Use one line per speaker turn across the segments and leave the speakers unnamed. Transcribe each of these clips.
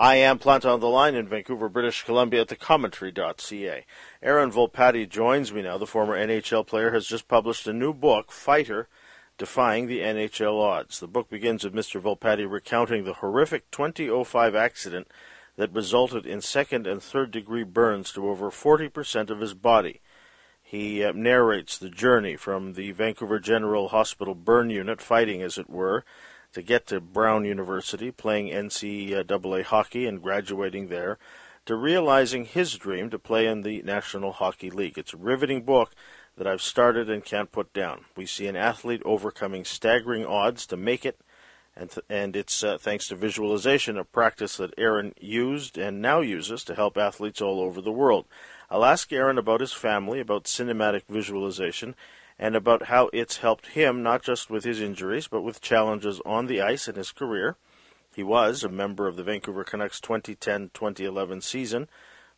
I am Planta on the Line in Vancouver, British Columbia at TheCommentary.ca. Aaron Volpatti joins me now. The former NHL player has just published a new book, Fighter Defying the NHL Odds. The book begins with Mr. Volpatti recounting the horrific 2005 accident that resulted in second and third degree burns to over 40% of his body. He uh, narrates the journey from the Vancouver General Hospital burn unit, fighting as it were, to get to Brown University, playing NCAA hockey and graduating there, to realizing his dream to play in the National Hockey League. It's a riveting book that I've started and can't put down. We see an athlete overcoming staggering odds to make it, and, th- and it's uh, thanks to visualization, a practice that Aaron used and now uses to help athletes all over the world. I'll ask Aaron about his family, about cinematic visualization, and about how it's helped him not just with his injuries, but with challenges on the ice in his career. He was a member of the Vancouver Canucks 2010 2011 season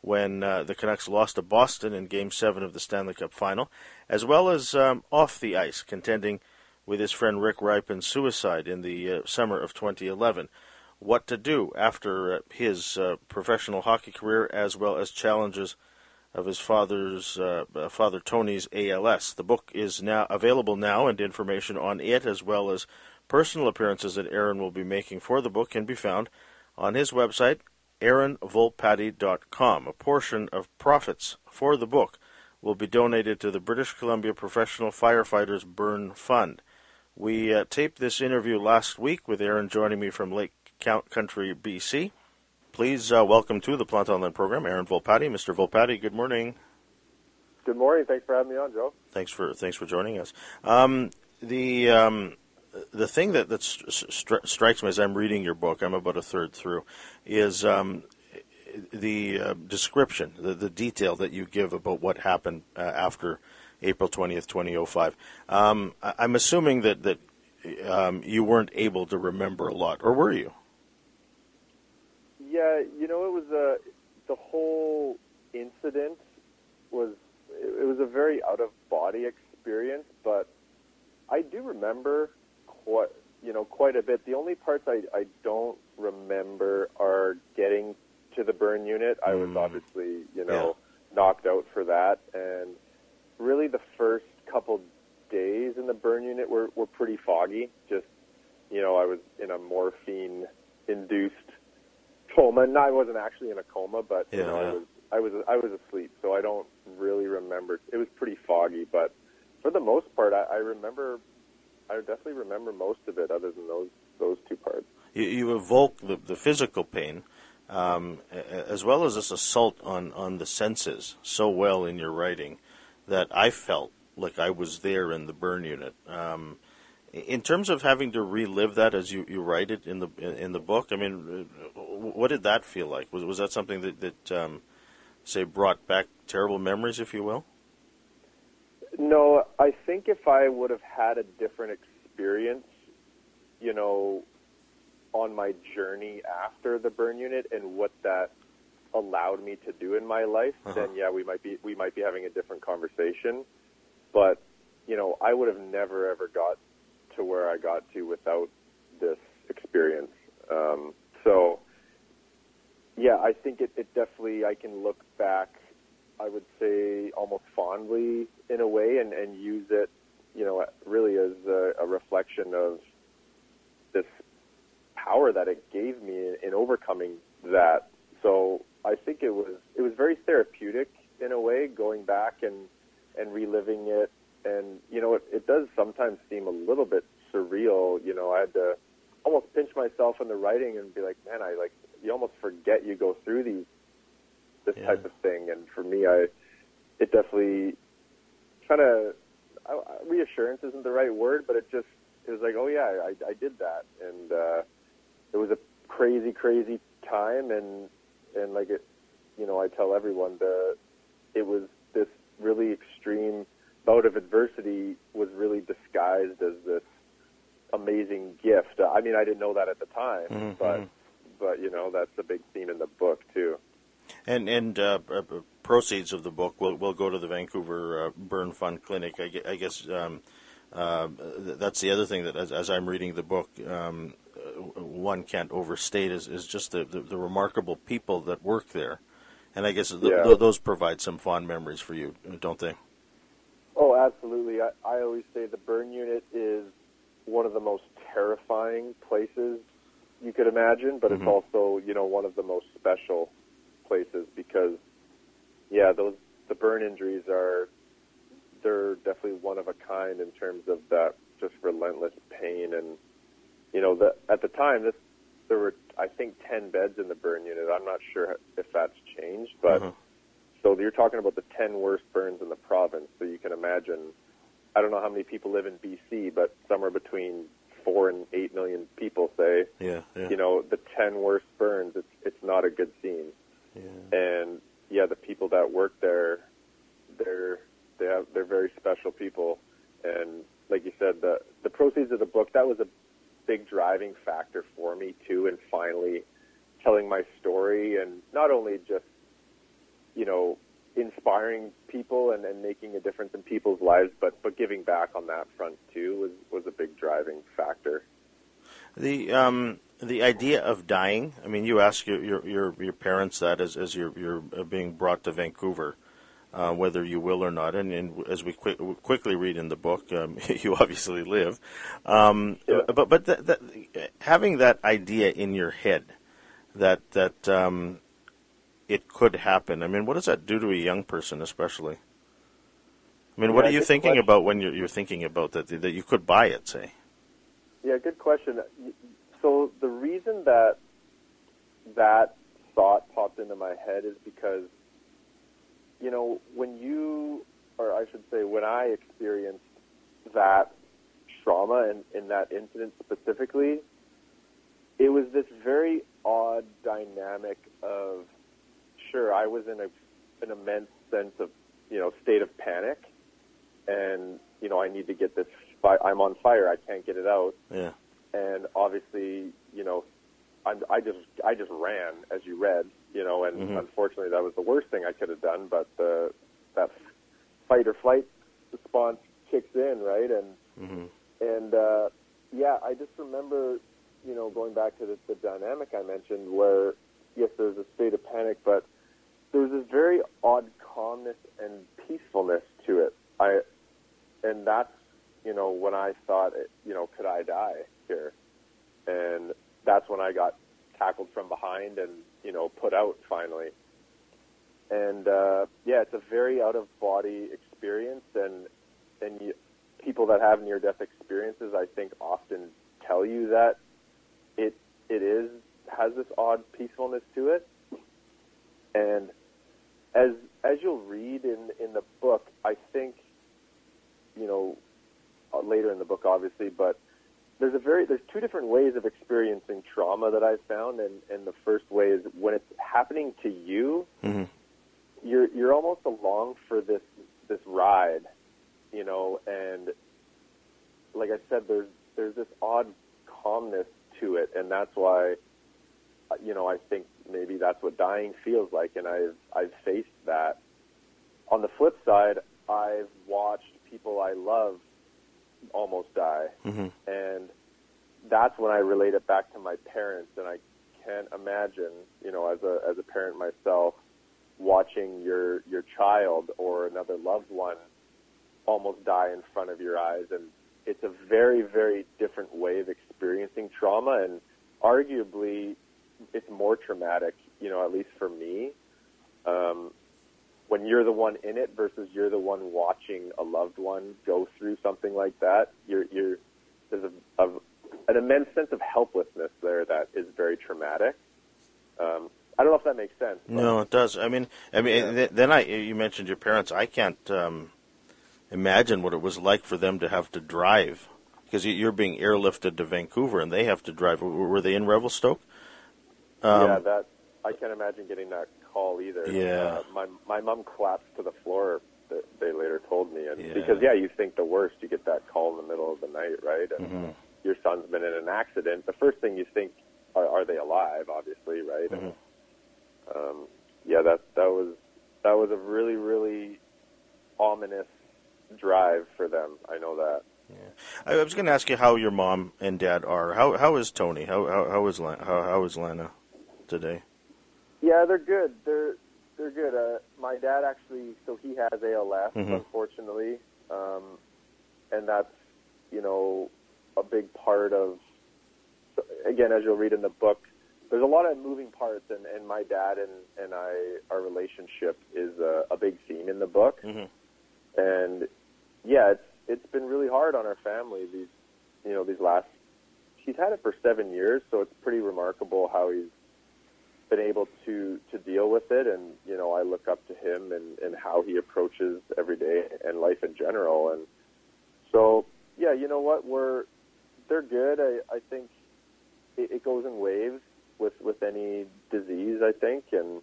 when uh, the Canucks lost to Boston in Game 7 of the Stanley Cup final, as well as um, off the ice, contending with his friend Rick Rypien's suicide in the uh, summer of 2011. What to do after uh, his uh, professional hockey career, as well as challenges of his father's uh, uh, father Tony's ALS. The book is now available now, and information on it, as well as personal appearances that Aaron will be making for the book, can be found on his website, aaronvolpatti.com. A portion of profits for the book will be donated to the British Columbia Professional Firefighters Burn Fund. We uh, taped this interview last week with Aaron joining me from Lake Country, BC. Please uh, welcome to the Planta on Land program, Aaron Volpatti. Mr. Volpatti, good morning.
Good morning. Thanks for having me on, Joe.
Thanks for thanks for joining us. Um, the um, the thing that that stri- strikes me as I'm reading your book, I'm about a third through, is um, the uh, description, the, the detail that you give about what happened uh, after April 20th, 2005. Um, I'm assuming that that um, you weren't able to remember a lot, or were you?
Yeah, you know, it was a the whole incident was it was a very out of body experience, but I do remember quite you know quite a bit. The only parts I I don't remember are getting to the burn unit. I was mm. obviously you know yeah. knocked out for that, and really the first couple days in the burn unit were were pretty foggy. Just you know, I was in a morphine induced coma. No, I wasn't actually in a coma, but yeah. you know, I was I was I was asleep, so I don't really remember. It was pretty foggy, but for the most part, I, I remember. I definitely remember most of it, other than those those two parts.
You, you evoke the, the physical pain, um, as well as this assault on on the senses so well in your writing that I felt like I was there in the burn unit. Um, in terms of having to relive that as you, you write it in the in the book, I mean, what did that feel like? Was was that something that that um, say brought back terrible memories, if you will?
No, I think if I would have had a different experience, you know, on my journey after the burn unit and what that allowed me to do in my life, uh-huh. then yeah, we might be we might be having a different conversation. But you know, I would have never ever got to where I got to without this experience. Um, so, yeah, I think it, it definitely, I can look back, I would say almost fondly in a way and, and use it, you know, really as a, a reflection of this power that it gave me in, in overcoming that. So I think it was, it was very therapeutic in a way, going back and, and reliving it and you know, it, it does sometimes seem a little bit surreal. You know, I had to almost pinch myself in the writing and be like, man, I like you almost forget you go through these this yeah. type of thing. And for me, I it definitely kind of reassurance isn't the right word, but it just it was like, oh yeah, I, I did that, and uh, it was a crazy, crazy time, and and like it, you know, I tell everyone that it was this really extreme bout of adversity was really disguised as this amazing gift. I mean, I didn't know that at the time, mm-hmm. but but you know that's a big theme in the book too.
And and uh, uh, proceeds of the book will will go to the Vancouver uh, Burn Fund Clinic. I, I guess um, uh, that's the other thing that as, as, I'm reading the book, um, one can't overstate is, is just the, the, the remarkable people that work there, and I guess th-
Yeah.
th- those provide some fond memories for you, don't they?
Oh, absolutely. I, I always say the burn unit is one of the most terrifying places you could imagine, but
Mhm.
it's also, you know, one of the most special places because, yeah, those the burn injuries are they're definitely one of a kind in terms of that just relentless pain and you know the at the time this there were I think ten beds in the burn unit. I'm not sure if that's changed, but
Mhm.
So you're talking about the 10 worst burns in the province. So you can imagine, I don't know how many people live in BC, but somewhere between four and eight million people say,
Yeah, yeah,
you know, the 10 worst burns. It's it's not a good scene.
yeah.
And yeah, the people that work there, they're they have they're very special people. And like you said, the the proceeds of the book that was a big driving factor for me too, and finally telling my story, and not only just you know inspiring people and, and making a difference in people's lives, but but giving back on that front too was was a big driving factor.
The um the idea of dying. I mean, you ask your your your, parents that as as you're you're uh, being brought to Vancouver, uh, whether you will or not. And, and as we quick, quickly read in the book, um, you obviously live. Um,
Yeah.
But but that, that, having that idea in your head that that um, it could happen. I mean, what does that do to a young person, especially? I mean, what are you thinking
question.
about when you're, you're thinking about that that you could buy it? Say.
Yeah, good question. So the reason that that thought popped into my head is because, you know, when you, or I should say, when I experienced that trauma and in that incident specifically, it was this very odd dynamic of, sure, I was in a, an immense sense of, you know, state of panic, and you know, I need to get this. Fi- I'm on fire. I can't get it out
Yeah.
and obviously, you know, I'm, I just I just ran, as you read, you know, and
Mhm.
unfortunately that was the worst thing I could have done. But the that fight or flight response kicks in, right? And
hmm
and uh, yeah, I just remember, you know, going back to the, the dynamic I mentioned, where yes, there's a state of panic, but there was this very odd calmness and peacefulness to it. I, and that's, you know, when I thought, you know, could I die here? And that's when I got tackled from behind and, you know, put out finally. And uh, yeah, it's a very out of body experience, and and you, people that have near death experiences, I think, often tell you that it it is has this odd peacefulness to it. And as as you'll read in in the book, I think you know uh, later in the book, obviously, but there's a very there's two different ways of experiencing trauma that I've found, and and the first way is when it's happening to you,
hmm
you're you're almost along for this this ride, you know, and like I said, there's there's this odd calmness to it, and that's why, uh, you know, I think maybe that's what dying feels like, and I've I've faced that. On the flip side, I've watched people I love almost die,
hmm
and that's when I relate it back to my parents, and I can't imagine, you know, as a as a parent myself, watching your your child or another loved one almost die in front of your eyes, and it's a very very different way of experiencing trauma, and arguably, it's more traumatic, you know, at least for me. Um, when you're the one in it versus you're the one watching a loved one go through something like that, you're, you're there's a, a, an immense sense of helplessness there that is very traumatic. Um, I don't know if that makes sense. but-
No, it does. I mean, I mean,
Yeah.
th- then I you mentioned your parents. I can't um, imagine what it was like for them to have to drive because you- you're being airlifted to Vancouver and they have to drive. Were they in Revelstoke? Um,
yeah, that I can't imagine getting that call either.
Yeah.
Uh, my my mom collapsed to the floor. th- They later told me, and
Yeah.
because yeah, you think the worst. You get that call in the middle of the night, right? And
Mhm.
your son's been in an accident. The first thing you think are, are they alive? Obviously, right? And, um, yeah, that that was that was a really really ominous drive for them. I know that. Yeah.
I was going to ask you how your mom and dad are. How how is Tony? How how how is how how is Lana today?
Yeah, they're good. They're they're good. Uh, my dad actually, so he has ALS,
Mhm.
unfortunately, um, and that's you know a big part of. Again, as you'll read in the book, there's a lot of moving parts, and, and my dad and, and I, our relationship is a, a big theme in the book.
Mhm.
And yeah, it's it's been really hard on our family these you know these last. He's had it for seven years, so it's pretty remarkable how he's been able to to deal with it. And you know I look up to him and and how he approaches every day and life in general. And so yeah you know what? We're they're good. I I think it, it goes in waves with with any disease I think. And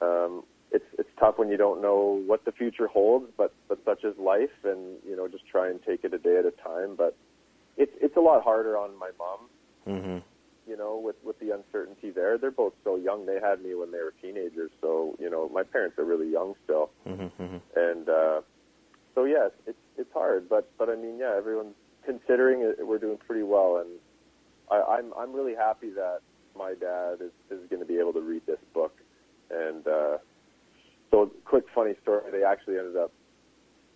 um it's it's tough when you don't know what the future holds but but such is life. And you know just try and take it a day at a time. But it's it's a lot harder on my mom.
Mm-hmm.
You know, with with the uncertainty there. They're both so young. They had me when they were teenagers, so you know, my parents are really young still,
Mm-hmm.
and uh, so yes, it's it's hard. But but I mean, yeah, everyone's considering it. We're doing pretty well, and I, I'm I'm really happy that my dad is is going to be able to read this book, and uh, so quick funny story. They actually ended up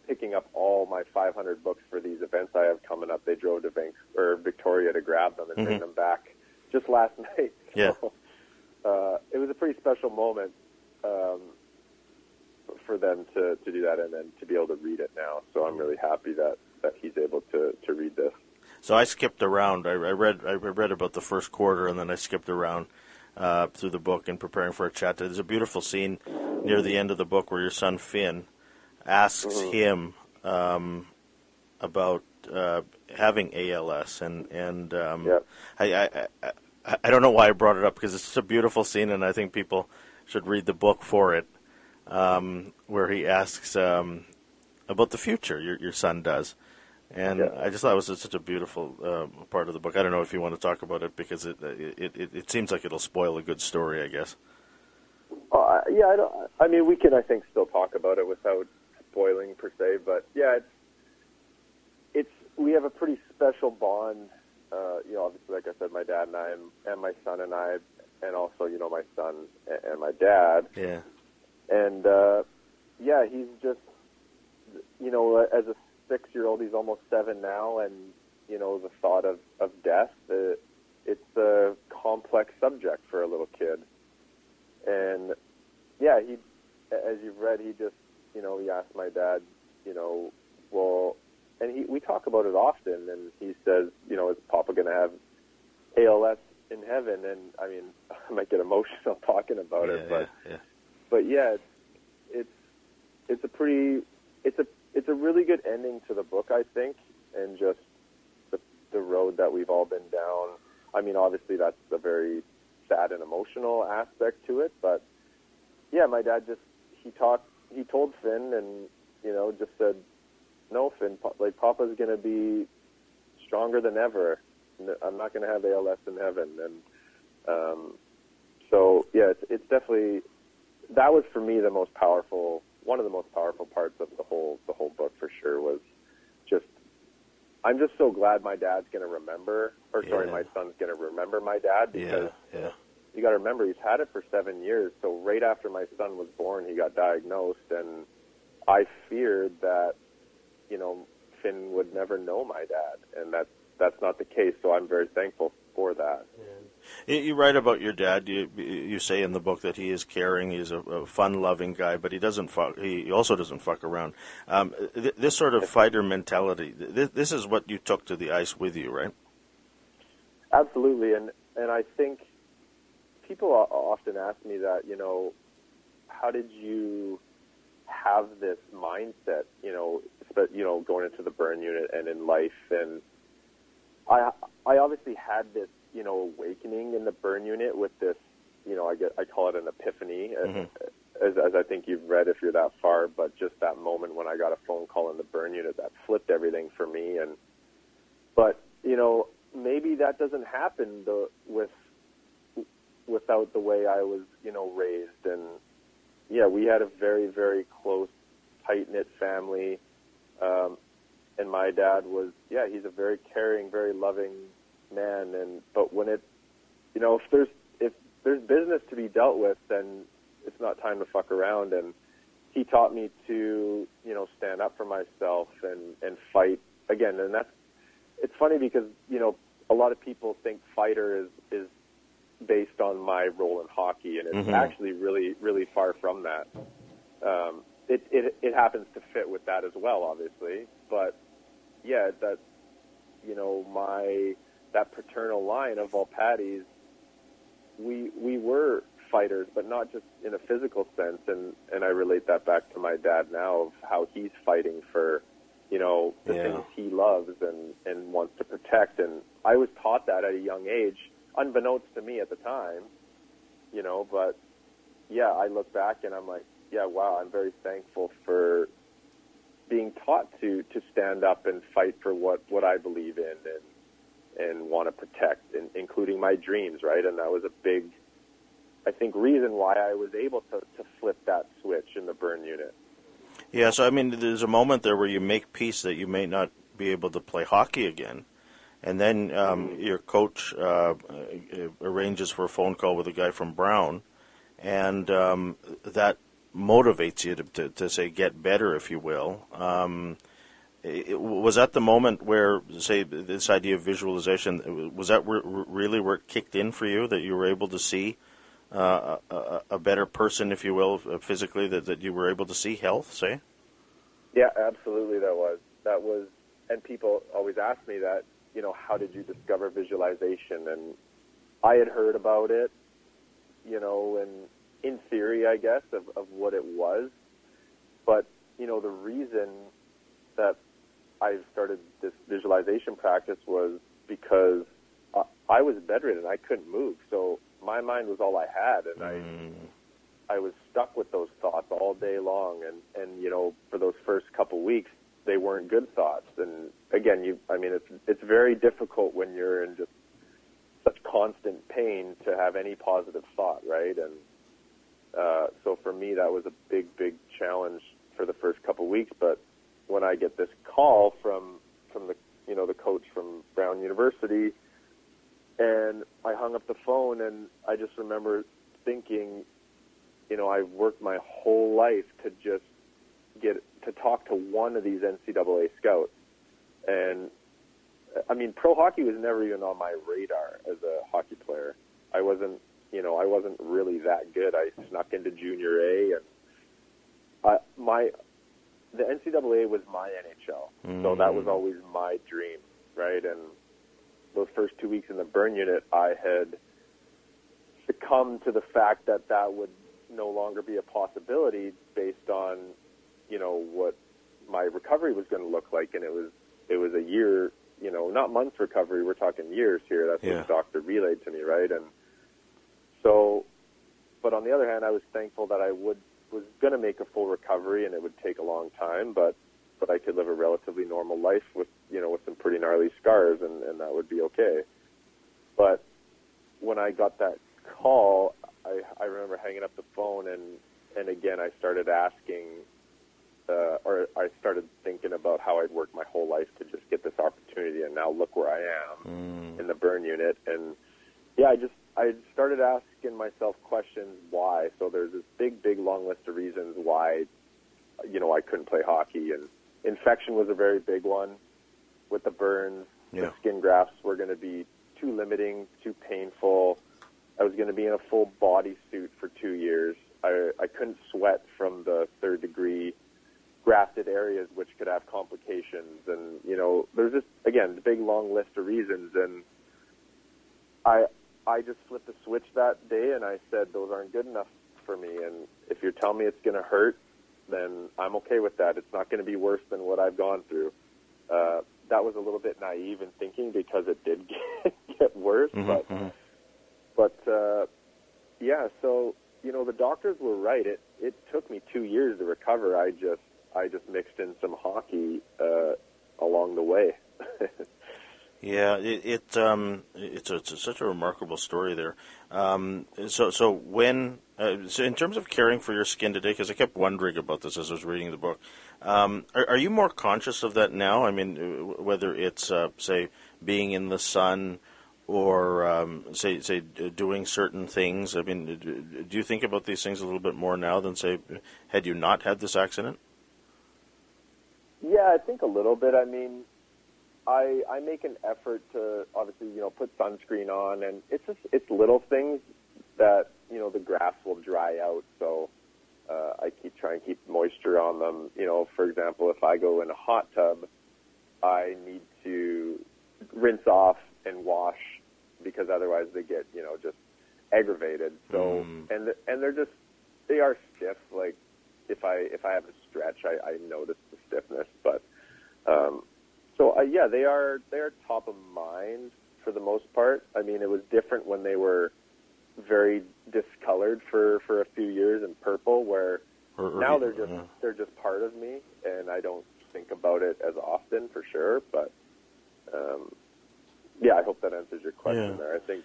picking up all my 500 books for these events I have coming up. They drove to Vanc- or Victoria to grab them and bring
Mhm.
them back just last night.
Yeah.
So, uh, it was a pretty special moment um, for them to, to do that and then to be able to read it now. So I'm really happy that, that he's able to, to read this.
So I skipped around. I, I read I read about the first quarter, and then I skipped around uh, through the book in preparing for a chat. There's a beautiful scene near the end of the book where your son Finn asks
Mhm.
him um, about uh, having ALS, and and um,
Yeah.
I, I, I don't know why I brought it up because it's such a beautiful scene, and I think people should read the book for it, um, where he asks um, about the future. Your your son does, and
Yeah.
I just thought it was such a beautiful uh, part of the book. I don't know if you want to talk about it because it it, it it seems like it'll spoil a good story. I guess.
Uh, yeah, I don't. I mean, we can, I think, still talk about it without spoiling per se. But yeah, it's it's we have a pretty special bond. Uh, you know, obviously, like I said, my dad and I, and, and my son and I, and also, you know, my son and, and my dad.
Yeah.
And uh, yeah, he's just, you know, as a six-year-old, he's almost seven now, and you know, the thought of of death, uh, it's a complex subject for a little kid. And yeah, he, as you've read, he just, you know, he asked my dad, you know, well, and he, we talk about it often, and he says, you know, is Papa going to have ALS in heaven? And I mean, I might get emotional talking about
yeah,
it, but
yeah, yeah.
but yeah, it's, it's it's a pretty it's a it's a really good ending to the book, I think, and just the the road that we've all been down. I mean, obviously that's a very sad and emotional aspect to it, but yeah, my dad just he talked he told Finn and you know just said, no, Finn, like Papa's gonna be stronger than ever. I'm not gonna have ALS in heaven, and um, so yeah, it's, it's definitely that was for me the most powerful one of the most powerful parts of the whole the whole book for sure was just I'm just so glad my dad's to remember or sorry
Yeah.
my son's to remember my dad because
Yeah, yeah.
you got to remember he's had it for 7 years so right after my son was born he got diagnosed and I feared that you know Finn would never know my dad and that's that's not the case so I'm very thankful for that
You, you write about your dad. You you say in the book that he is caring. He's a, a fun-loving guy, but he doesn't fuck. He also doesn't fuck around. Um, th- this sort of fighter mentality. Th- this is what you took to the ice with you, right?
Absolutely, and and I think people often ask me that. You know, how did you have this mindset? You know, spe- you know, going into the burn unit and in life, and I I obviously had this you know awakening in the burn unit with this. You know, I get I call it an epiphany. uh,
Mhm.
As, as I think you've read if you're that far, but just that moment when I got a phone call in the burn unit that flipped everything for me. And but you know, maybe that doesn't happen the, with without the way I was, you know, raised. And yeah, we had a very, very close, tight knit family. Um, and my dad was yeah he's a very caring very loving man. And but when it you know if there's if there's business to be dealt with then it's not time to fuck around. And he taught me to you know stand up for myself and and fight again. And that's it's funny because you know a lot of people think fighter is is based on my role in hockey. And it's
Mhm.
actually really really far from that. Um it, it it happens to fit with that as well obviously but yeah that you know my that paternal line of Volpatti's we we were fighters, but not just in a physical sense. And and I relate that back to my dad now of how he's fighting for, you know, the
Yeah.
things he loves and and wants to protect. And I was taught that at a young age, unbeknownst to me at the time, you know. But yeah, I look back and I'm like, yeah, wow, I'm very thankful for being taught to to stand up and fight for what what I believe in and and want to protect, in, including my dreams, right? And that was a big, I think, reason why I was able to, to flip that switch in the burn unit.
Yeah, so I mean, there's a moment there where you make peace that you may not be able to play hockey again, and then um, your coach uh, uh, arranges for a phone call with a guy from Brown, and um, that motivates you to, to, to say get better, if you will. Um, it, was that the moment where, say, this idea of visualization was that re- really where it kicked in for you that you were able to see uh, a, a better person, if you will, physically that, that you were able to see health, say?
Yeah, absolutely. That was that was, and people always ask me that. You know, how did you discover visualization? And I had heard about it. You know, and in theory, I guess of of what it was, but you know, the reason that I started this visualization practice was because I, I was bedridden. I couldn't move, so my mind was all I had, and
Mm.
I I was stuck with those thoughts all day long. And and you know, for those first couple weeks, they weren't good thoughts. And again, you I mean, it's it's very difficult when you're in just such constant pain to have any positive thought, right? And uh, so for me, that was a big, big challenge for the first couple weeks. But when I get this call from from the you know the coach from Brown University, and I hung up the phone, and I just remember thinking, you know, I've worked my whole life to just get to talk to one of these NCAA scouts, and I mean, pro hockey was never even on my radar as a hockey player. I wasn't, you know, I wasn't really that good. I snuck into junior A, and I, my the NCAA was my NHL, so that was
Mm.
always my dream, right? And those first two weeks in the burn unit, I had succumbed to the fact that that would no longer be a possibility based on, you know, what my recovery was going to look like, and it was it was a year, you know, not months recovery. We're talking years here. That's
Yeah.
what the doctor relayed to me, right? And so, but on the other hand, I was thankful that I would was going to make a full recovery, and it would take a long time, but but I could live a relatively normal life with you know with some pretty gnarly scars, and and that would be okay. But when I got that call, I I remember hanging up the phone, and and again I started asking. Uh, or I started thinking about how I'd worked my whole life to just get this opportunity, and now look where I am
Mm.
in the burn unit and yeah i just i started asking myself questions why. So there's this big big long list of reasons why you know i couldn't play hockey. And infection was a very big one with the burns.
Yeah.
the skin grafts were going to be too limiting too painful. I was going to be in a full body suit for two years. I i couldn't sweat from the third degree grafted areas which could have complications. And you know there's just again the big long list of reasons. And i i just flipped the switch that day and i said those aren't good enough for me and if you're telling me it's going to hurt then i'm okay with that it's not going to be worse than what i've gone through uh that was a little bit naive in thinking because it did get, get worse
Mhm,
but
mhm.
but uh, yeah, so you know the doctors were right. It it took me two years to recover. I just I just mixed in some hockey uh, along the way.
Yeah, it, it um, it's, a, it's such a remarkable story there. Um, so, so when Uh, so, in terms of caring for your skin today, because I kept wondering about this as I was reading the book, um, are, are, you more conscious of that now? I mean, uh, whether it's uh, say being in the sun or um, say say doing certain things. I mean, do you think about these things a little bit more now than say had you not had this accident?
Yeah, I think a little bit. I mean, I I make an effort to obviously you know put sunscreen on, and it's just it's little things that you know the grafts will dry out. So uh, I keep trying to keep moisture on them. You know, for example, if I go in a hot tub, I need to rinse off and wash because otherwise they get you know just aggravated. So mm. and and they're just they are stiff. Like if I if I have a stretch, I, I notice the stiffness. But um, so uh, yeah, they are they are top of mind for the most part. I mean, it was different when they were very discolored for for a few years and purple, where or, or, now they're just yeah. they're just part of me, and I don't think about it as often for sure. But um, yeah, I hope that answers your question yeah. there. I think.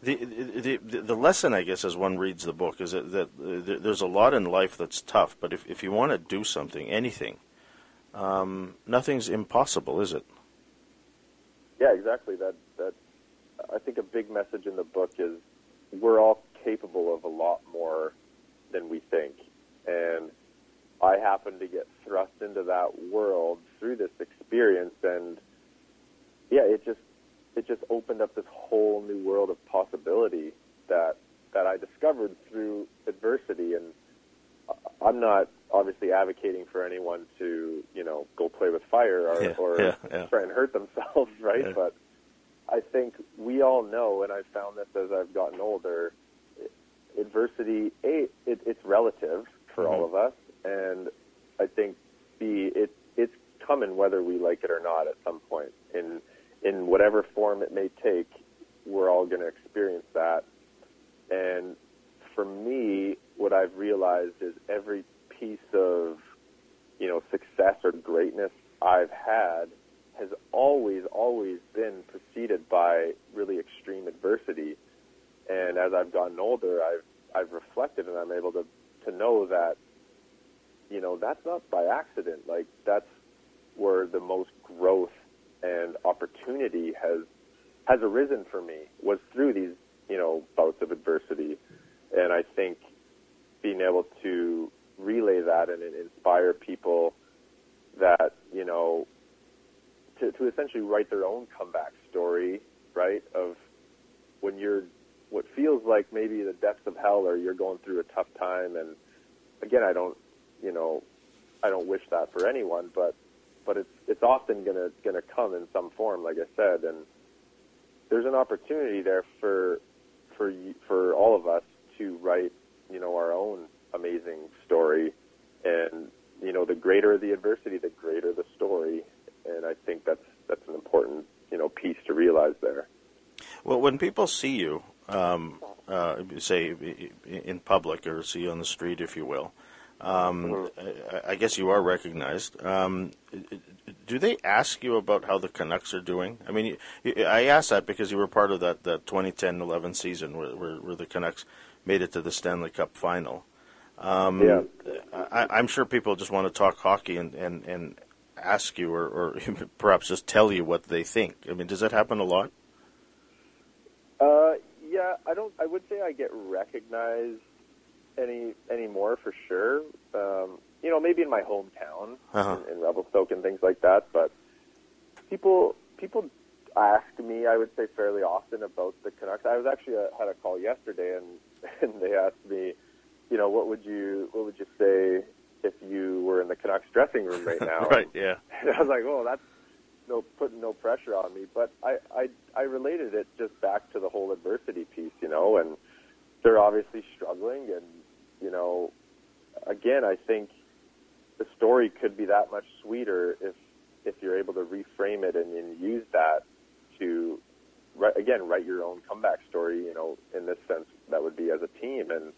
The, the, the the lesson, I guess, as one reads the book, is that, that uh, there's a lot in life that's tough. But if if you want to do something, anything, um, nothing's impossible, is it?
Yeah, exactly. That that I think a big message in the book is we're all capable of a lot more than we think, and I happen to get thrust into that world through this experience, and yeah, it just it just opened up this whole new world of possibility that that I discovered through adversity. And I'm not obviously advocating for anyone to you know go play with fire or,
yeah,
or
yeah, yeah.
try and hurt themselves, right? But I think we all know, and I've found this as I've gotten older. Adversity, a, it, it's relative for mm-hmm. all of us, and I think b, it it's coming whether we like it or not at some point in in whatever form it may take, we're all going to experience that. And for me, what I've realized is every piece of, you know, success or greatness I've had has always, always been preceded by really extreme adversity. And as I've gotten older, I've I've reflected and I'm able to to know that, you know, that's not by accident. Like that's where the most growth and opportunity has has arisen for me was through these you know bouts of adversity, and I think being able to relay that and inspire people that you know to, to essentially write their own comeback story, right? Of when you're what feels like maybe the depths of hell or you're going through a tough time and again I don't you know I don't wish that for anyone but but it's it's often gonna gonna come in some form, like I said, and there's an opportunity there for for for all of us to write, you know, our own amazing story, and you know, the greater the adversity, the greater the story, and I think that's that's an important you know piece to realize there.
Well, when people see you, um, uh, say in public or see you on the street, if you will, um, mm-hmm. I, I, guess you are recognized. Um, do they ask you about how the Canucks are doing? I mean, I asked that because you were part of that, that 2010-11 season where, where, where the Canucks made it to the Stanley Cup final. Um,
yeah.
I, am sure people just want to talk hockey and, and, and ask you or, or perhaps just tell you what they think. I mean, does that happen a lot?
Uh, yeah, I don't. I would say I get recognized any anymore for sure. Um, you know, maybe in my hometown uh-huh. in, in Revelstoke and things like that. But people people ask me, I would say fairly often about the Canucks. I was actually uh, had a call yesterday, and and they asked me, you know, what would you what would you say if you were in the Canucks dressing room right now?
right. Yeah.
And I was like, oh, that's no putting no pressure on me. But I I I related it just back to the whole adversity piece, you know, and they're obviously struggling and you know, again, I think the story could be that much sweeter if if you're able to reframe it and, and use that to again write your own comeback story. You know, in this sense, that would be as a team, and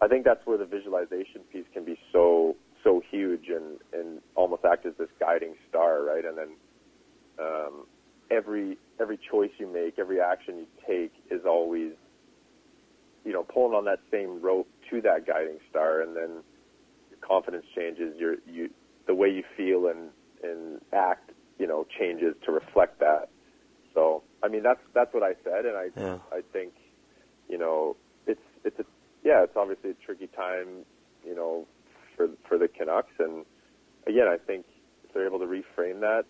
I think that's where the visualization piece can be so so huge and and almost act as this guiding star, right? And then um, every every choice you make, every action you take is always you know, pulling on that same rope to that guiding star, and then your confidence changes. Your you the way you feel and and act, you know, changes to reflect that. So, I mean, that's that's what I said, and I
Yeah.
I think, you know, it's it's a yeah, it's obviously a tricky time, you know, for for the Canucks, and again, I think if they're able to reframe that,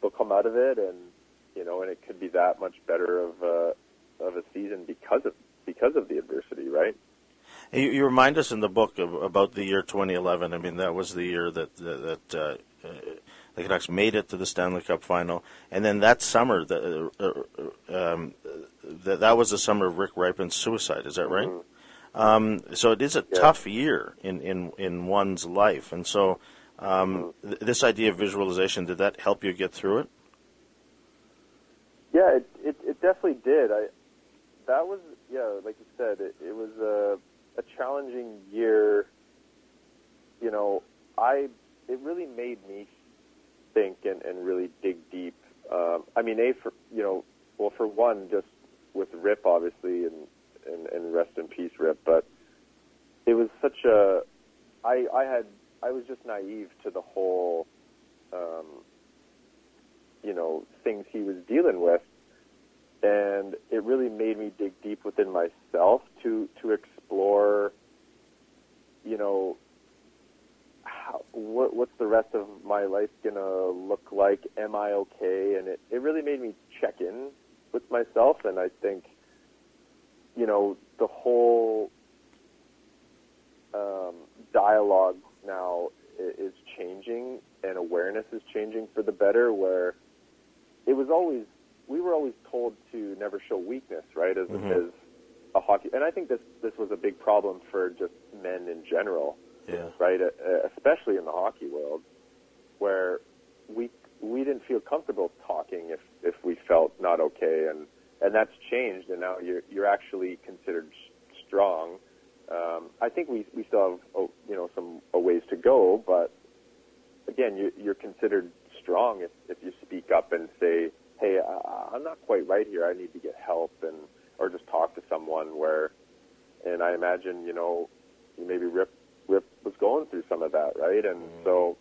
they'll come out of it, and you know, and it could be that much better of a of a season because of because of the adversity, right?
You, you remind us in the book of, about the year 2011. I mean, that was the year that that, that uh, uh, the Canucks made it to the Stanley Cup final, and then that summer, the, uh, uh, um, that that was the summer of Rick Rypien's suicide. Is that right? Um, so it is a.
Yeah.
tough year in, in, in one's life, and so um, th- this idea of visualization did that help you get through it?
Yeah, it, it it definitely did. I that was yeah, like you said, it, it was a a challenging year. You know, I it really made me think and, and really dig deep. Um, I mean, a for you know, well for one, just with Rip obviously, and and, and rest in peace, Rip. But it was such a I I had I was just naive to the whole. Um, you know things he was dealing with and it really made me dig deep within myself to to explore you know what what's the rest of my life gonna look like am i okay and it it really made me check in with myself and i think you know the whole um, dialogue now is changing and awareness is changing for the better where it was always we were always told to never show weakness, right? As,
Mhm.
as a hockey, and I think this this was a big problem for just men in general,
Yeah.
right? Especially in the hockey world, where we we didn't feel comfortable talking if if we felt not okay, and and that's changed, and now you're you're actually considered s- strong. Um, I think we we still have oh, you know some a ways to go, but again, you, you're considered strong if, if you speak up and say, "Hey, I, I'm not quite right here. I need to get help," and or just talk to someone. Where, and I imagine you know, maybe Rip Rip was going through some of that, right? And so,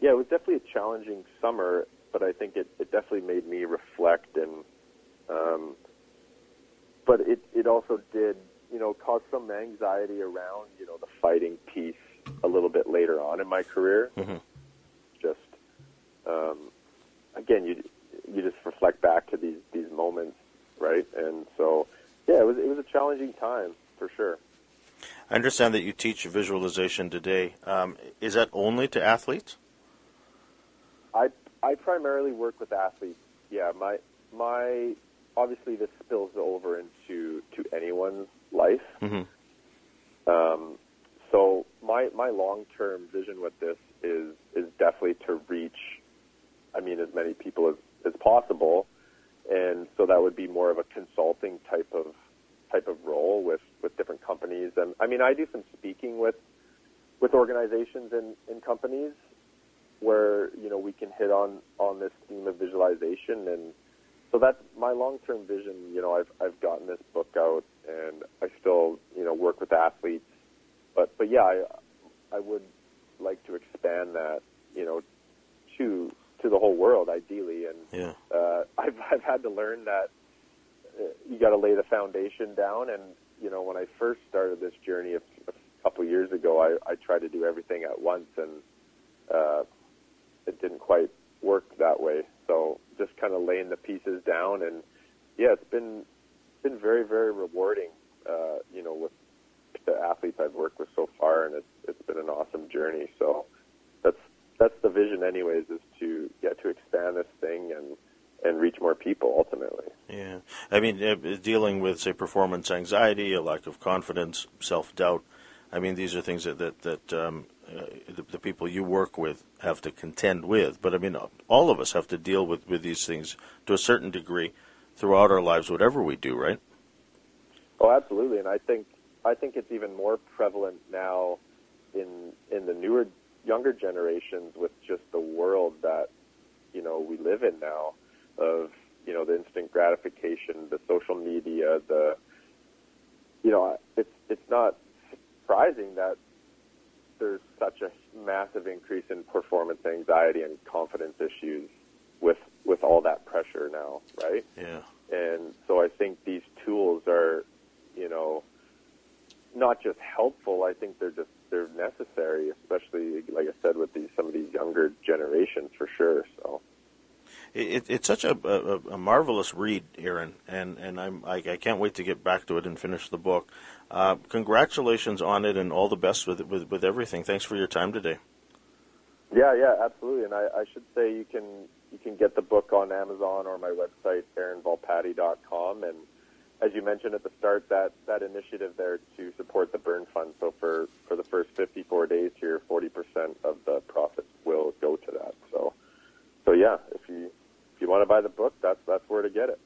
yeah, it was definitely a challenging summer, but I think it, it definitely made me reflect and, um, but it it also did you know cause some anxiety around you know the fighting piece a little bit later on in my career
Mhm.
just um, again you you just reflect back to these these moments right and so yeah it was it was a challenging time for sure
I understand that you teach visualization today. Um, is that only to athletes?
I I primarily work with athletes yeah my my obviously this spills over into to anyone's life.
Hmm
Um, so my my long term vision with this is is definitely to reach, I mean, as many people as, as possible, and so that would be more of a consulting type of type of role with with different companies. And I mean, I do some speaking with with organizations and, and companies where you know we can hit on on this theme of visualization and so that's my long-term vision. You know, I've I've gotten this book out, and I still you know work with athletes, but but yeah, I I would like to expand that you know to to the whole world ideally, and
Yeah.
uh, I've I've had to learn that uh, you got to lay the foundation down, and you know when I first started this journey a, a couple years ago, I I tried to do everything at once, and uh, it didn't quite work that way. So just kind of laying the pieces down, and yeah, it's been been very very rewarding. Uh, you know, with the athletes I've worked with so far, and it's it's been an awesome journey. So that's that's the vision, anyways, is to get to expand this thing and and reach more people ultimately.
Yeah, I mean, uh, dealing with say performance anxiety, a lack of confidence, self doubt. I mean, these are things that that, that um, the, people you work with have to contend with. But I mean, all of us have to deal with with these things to a certain degree throughout our lives, whatever we do, right?
Oh, absolutely, and I think I think it's even more prevalent now in in the newer younger generations with just the world that you know we live in now of you know the instant gratification, the social media, the you know, it's it's not surprising that there's such a massive increase in performance anxiety and confidence issues with with all that pressure now, right?
Yeah.
And so I think these tools are, you know, not just helpful. I think they're just they're necessary, especially like I said with these some of these younger generations for sure. So
it, it's such a, a, a, marvelous read, Aaron, and and I'm I, I, can't wait to get back to it and finish the book. Uh, congratulations on it, and all the best with, with with everything. Thanks for your time today.
Yeah, yeah, absolutely. And I, I should say you can you can get the book on Amazon or my website, aaronvolpatti.com. And as you mentioned at the start, that, that initiative there to support the Burn Fund. So for, for the first 54 days here, 40% of the profits will go to that. So, so yeah, if you, you want to buy the book, that's, that's where to get it.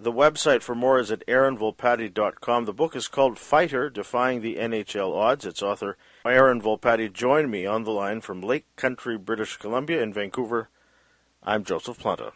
The website for more is at aaronvolpatti.com. The book is called Fighter Defying the NHL Odds. Its author, Aaron Volpatti, joined me on the line from Lake Country, British Columbia, in Vancouver. I'm Joseph Planta.